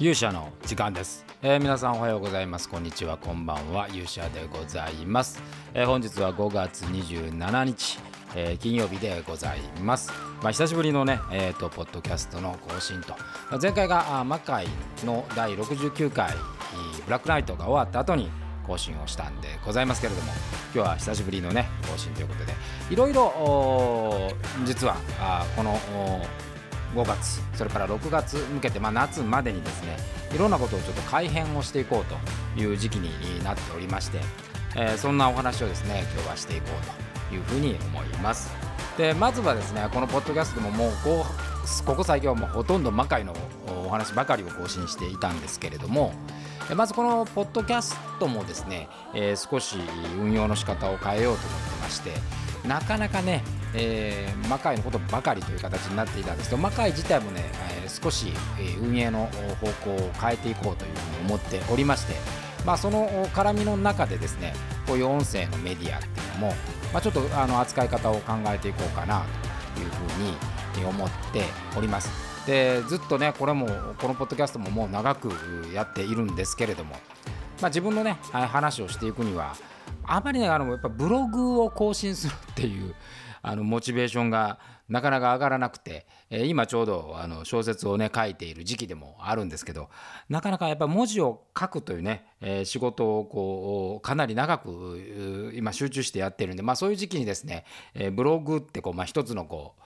勇者の時間です、えー、皆さんおはようございます。こんにちは。こんばんは。勇者でございます、えー、本日は5月27日、えー、金曜日でございます。まあ、久しぶりのね、えーと、ポッドキャストの更新と。前回が魔界の第69回ブラックナイトが終わった後に更新をしたんでございますけれども今日は久しぶりのね更新ということでいろいろ実はあこの5月それから6月向けて、まあ、夏までにですねいろんなことをちょっと改変をしていこうという時期になっておりまして、えー、そんなお話をですね今日はしていこうというふうに思います。でまずはですねこのポッドキャストももうこここ最近はもうほとんど魔界のお話ばかりを更新していたんですけれどもまずこのポッドキャストもですね、えー、少し運用の仕方を変えようと思ってましてなかなかね、えー、魔界のことばかりという形になっていたんですけど魔界自体もね、えー、少し、えー、運営の方向を変えていこうというふうに思っておりまして、まあ、その絡みの中でですねこういう音声のメディアっていうのも、まあ、ちょっとあの扱い方を考えていこうかなというふうに思っております。でずっとねこれもこのポッドキャストももう長くやっているんですけれども、まあ、自分のね話をしていくにはあまりねあのやっぱブログを更新するっていうあのモチベーションがなかなか上がらなくて、え、今ちょうどあの小説をね書いている時期でもあるんですけどなかなかやっぱ文字を書くというね、え、仕事をこうかなり長く今集中してやってるんで、まあ、そういう時期にですね、え、ブログってこう、まあ、一つのこう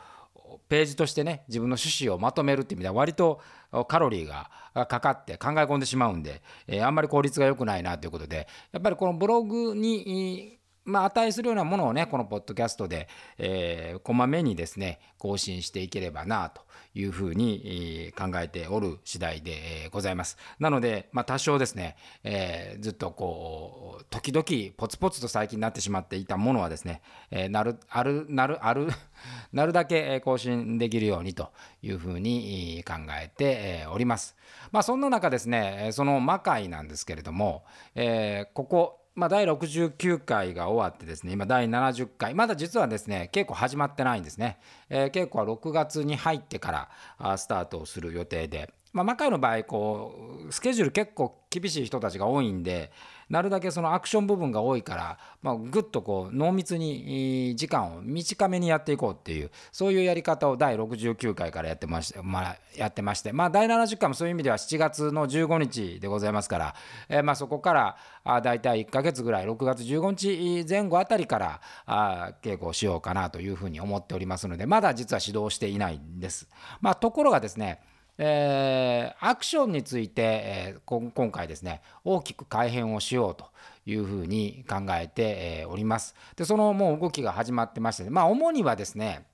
ページとしてね自分の趣旨をまとめるっていう意味では割とカロリーがかかって考え込んでしまうんで、え、あんまり効率が良くないなということでやっぱりこのブログにまあ、値するようなものをねこのポッドキャストで、えー、こまめにですね更新していければなというふうに考えておる次第でございます。なので、まあ、多少ですね、えー、ずっとこう時々ポツポツと最近になってしまっていたものはですね、えー、なるあるなるある なるだけ更新できるようにというふうに考えております。まあ、そんな中ですねその魔界なんですけれども、えー、ここまあ、第69回が終わってですね今第70回。まだ実はですね稽古始まってないんですね、えー、稽古は6月に入ってからあスタートをする予定で、まあ、魔界の場合こうスケジュール結構厳しい人たちが多いんでなるだけそのアクション部分が多いから、まあ、ぐっとこう濃密に時間を短めにやっていこうっていうそういうやり方を第69回からやってまして、まあ、やってまして、まあ、第70回もそういう意味では7月の15日でございますから、えー、まあそこからあ大体1ヶ月ぐらい6月15日前後あたりからあ稽古をしようかなというふうに思っておりますのでまだ実は指導していないんです。まあ、ところがですねえー、アクションについて、えー、今回ですね大きく改変をしようというふうに考えて、えー、おります。でそのもう動きが始まってまして、まあ主にはですね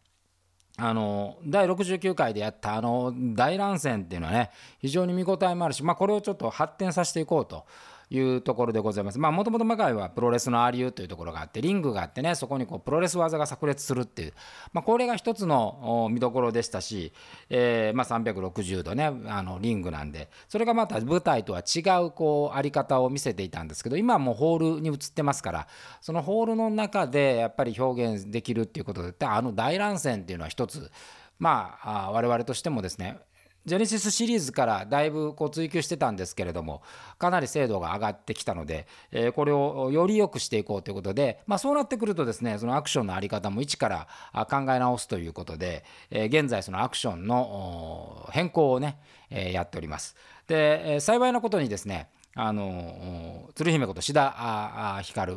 あの第69回でやったあの大乱戦っていうのはね非常に見応えもあるし、まあ、これをちょっと発展させていこうというところでございます。まあもともと魔界はプロレスのありうというところがあってリングがあってねそこにこうプロレス技が炸裂するっていう、まあ、これが一つの見どころでしたし、えー、まあ360度ねあのリングなんでそれがまた舞台とは違うこうあり方を見せていたんですけど今はもうホールに移ってますからそのホールの中でやっぱり表現できるっていうことであの大乱戦っていうのは一つまあ我々としてもですねジェネシスシリーズからだいぶこう追求してたんですけれどもかなり精度が上がってきたので、えー、これをより良くしていこうということで、まあ、そうなってくるとですねそのアクションの在り方も一から考え直すということで、えー、現在そのアクションの変更をね、えー、やっております。で、え幸いなことにですねあの鶴姫こと志田光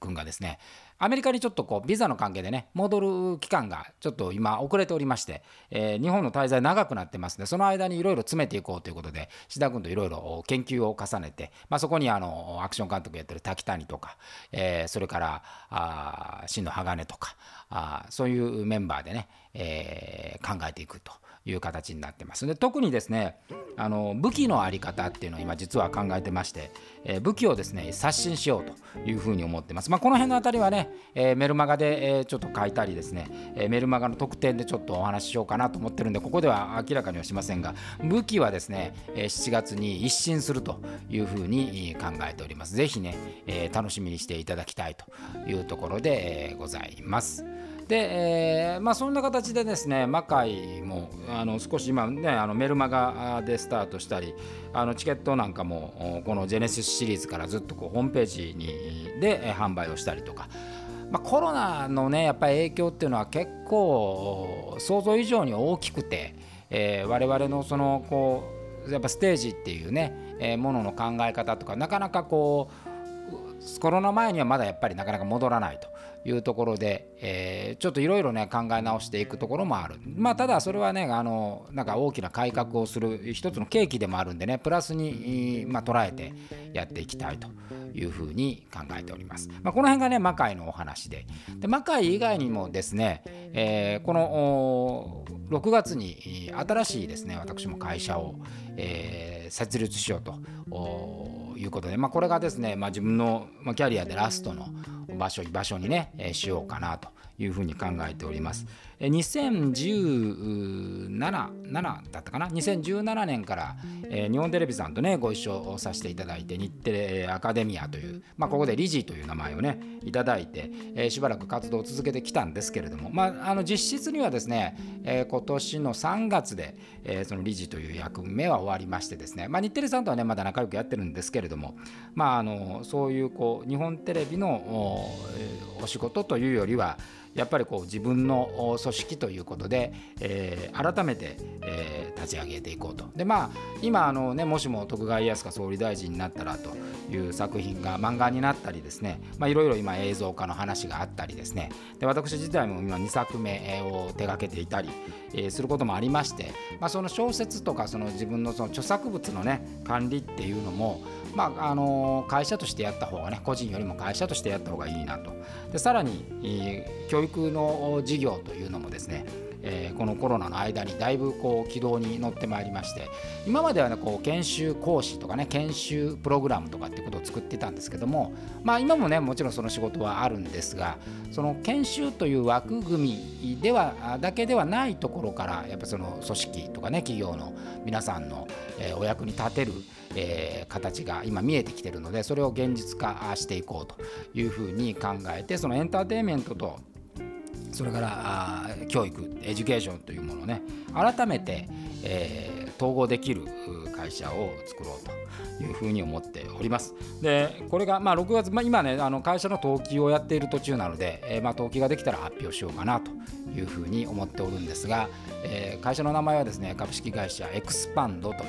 君がですねアメリカにちょっとこうビザの関係でね戻る期間がちょっと今遅れておりまして、えー、日本の滞在長くなってますのでその間にいろいろ詰めていこうということで志田君といろいろ研究を重ねて、まあ、そこにあのアクション監督やってる滝谷とか、えー、それからあ真野鋼とかあそういうメンバーでね、えー、考えていくと。いう形になってます。で特にですねあの武器の在り方っていうのを今実は考えてまして、えー、武器をですね刷新しようというふうに思ってます、まあ、この辺のあたりはね、えー、メルマガで、えー、ちょっと書いたりですね、え、メルマガの特典でちょっとお話ししようかなと思ってるんでここでは明らかにはしませんが武器はですね、え、7月に一新するというふうに考えております。ぜひね、え、楽しみにしていただきたいというところで、え、ございます。で、えーまあ、そんな形でですね魔界もあの少し今ねあのメルマガでスタートしたりあのチケットなんかもこのジェネシスシリーズからずっとこうホームページにで販売をしたりとか。まあ、コロナのねやっぱり影響っていうのは結構想像以上に大きくて、えー、我々のそのこうやっぱステージっていうね、えー、ものの考え方とかなかなかこうコロナ前にはまだやっぱりなかなか戻らないというところで、えー、ちょっといろいろね考え直していくところもあるまあただそれはねあのなんか大きな改革をする一つの契機でもあるんでねプラスに、まあ、捉えてやっていきたいというふうに考えております。まあ、この辺がね魔界のお話でで魔界以外にもですね、えー、この6月に新しいですね私も会社を、えー、設立しようということで、まあ、これがですね、まあ、自分のキャリアでラストの場所場所にね、えしようかなと。いうふうに考えております。2017だったかな？2017年から、日本テレビさんとねご一緒させていただいて日テレアカデミアという、まあ、ここで理事という名前をねいただいて、しばらく活動を続けてきたんですけれども、まあ、あの実質にはですね、今年の3月で、その理事という役目は終わりましてですね、まあ、日テレさんとはねまだ仲良くやってるんですけれども、まあ、あのそういうこう日本テレビのお仕事というよりはやっぱりこう自分の組織ということで、えー、改めて、えー、立ち上げていこうと。でまあ今あの、ね、もしも徳川家康が総理大臣になったらという作品が漫画になったりですねいろいろ今映像化の話があったりですねで私自体も今2作目を手がけていたり、えー、することもありまして、まあ、その小説とかその自分のその著作物のね管理っていうのもまあ、あの会社としてやった方がね個人よりも会社としてやった方がいいなと。でさらに、えー、教育の事業というのもですねえー、このコロナの間にだいぶこう軌道に乗ってまいりまして今まではねこう研修講師とかね研修プログラムとかっていうことを作ってたんですけどもまあ今もねもちろんその仕事はあるんですがその研修という枠組みではだけではないところからやっぱその組織とかね企業の皆さんの、え、お役に立てる、え、形が今見えてきてるのでそれを現実化していこうというふうに考えてそのエンターテインメントとそれから教育 education というものをね改めて、えー、統合できる会社を作ろうというふうに思っております。でこれがまあ6月、まあ、今ねあの会社の登記をやっている途中なので、えー、まあ登記ができたら発表しようかなというふうに思っておるんですが、えー、会社の名前はですね株式会社エクスパンドという、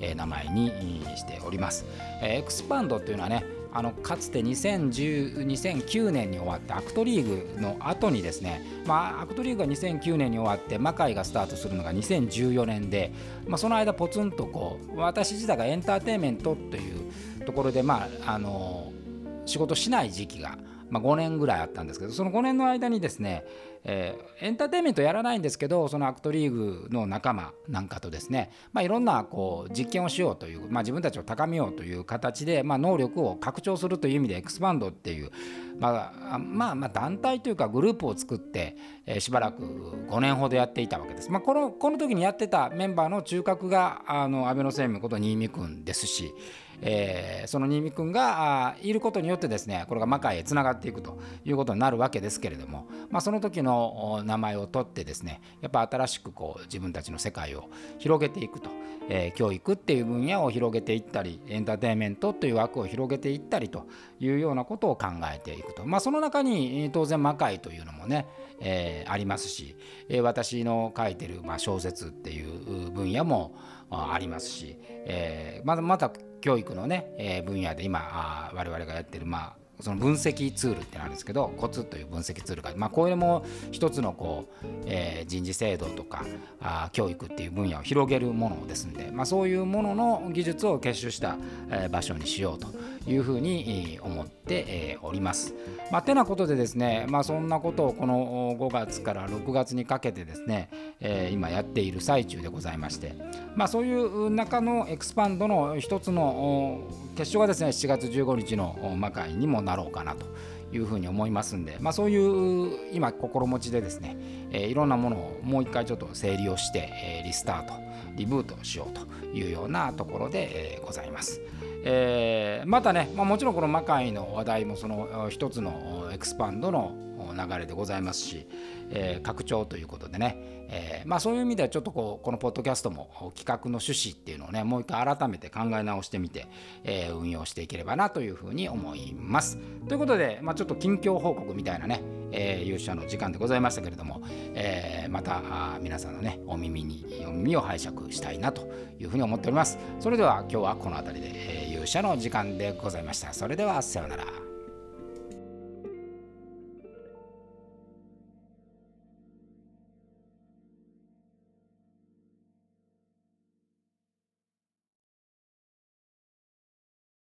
え、名前にしております。え、エクスパンドというのはねあのかつて2010 2009年に終わってアクトリーグの後にですね、まあ、アクトリーグが2009年に終わって魔界がスタートするのが2014年で、まあ、その間ポツンとこう私自体がエンターテインメントというところで、まあ、あの仕事しない時期が、まあ、5年ぐらいあったんですけどその5年の間にですねえー、エンターテインメントやらないんですけどそのアクトリーグの仲間なんかとですね、まあ、いろんなこう実験をしようという、まあ、自分たちを高めようという形で、まあ、能力を拡張するという意味でエクスパンドっていう、まあ、まあまあ団体というかグループを作って、えー、しばらく5年ほどやっていたわけです。まあ、このこの時にやってたメンバーの中核があの安倍の生命こと新見君ですし、えー、その新見君がいることによってですねこれが魔界へつながっていくということになるわけですけれども、まあ、その時の名前を取ってですねやっぱ新しくこう自分たちの世界を広げていくと、えー、教育っていう分野を広げていったりエンターテインメントという枠を広げていったりというようなことを考えていくと、まあ、その中に当然魔界というのもね、えー、ありますし、えー、私の書いてるまあ小説っていう分野もありますし、えー、またまた教育のね、えー、分野で今あ我々がやってる、まあ、その分析ツールってなんですけどコツという分析ツールが、まあ、これも一つのこう、えー、人事制度とかあ教育っていう分野を広げるものですんで、まあ、そういうものの技術を結集した、えー、場所にしようというふうに思って、おります。まあ、てなことでですね、まあ、そんなことをこの5月から6月にかけてですね、今やっている最中でございまして、まあ、そういう中のエクスパンドの一つの決勝がですね7月15日の魔界にもなろうかなというふうに思いますんで、まあ、そういう今心持ちでですね、えー、いろんなものをもう一回ちょっと整理をして、えー、リスタートリブートしようというようなところで、えー、ございます。えー、またね、まあ、もちろんこの魔界の話題もその一つのエクスパンドの流れでございますし、えー、拡張ということでね、えー、まあ、そういう意味ではちょっとこうこのポッドキャストも企画の趣旨っていうのをねもう一回改めて考え直してみて、えー、運用していければなというふうに思います。ということで、まあ、ちょっと近況報告みたいなね、えー、勇者の時間でございましたけれども、えー、また皆さんのねお耳にお耳を拝借したいなというふうに思っております。それでは今日はこの辺りで、えー、勇者の時間でございました。それではさようなら。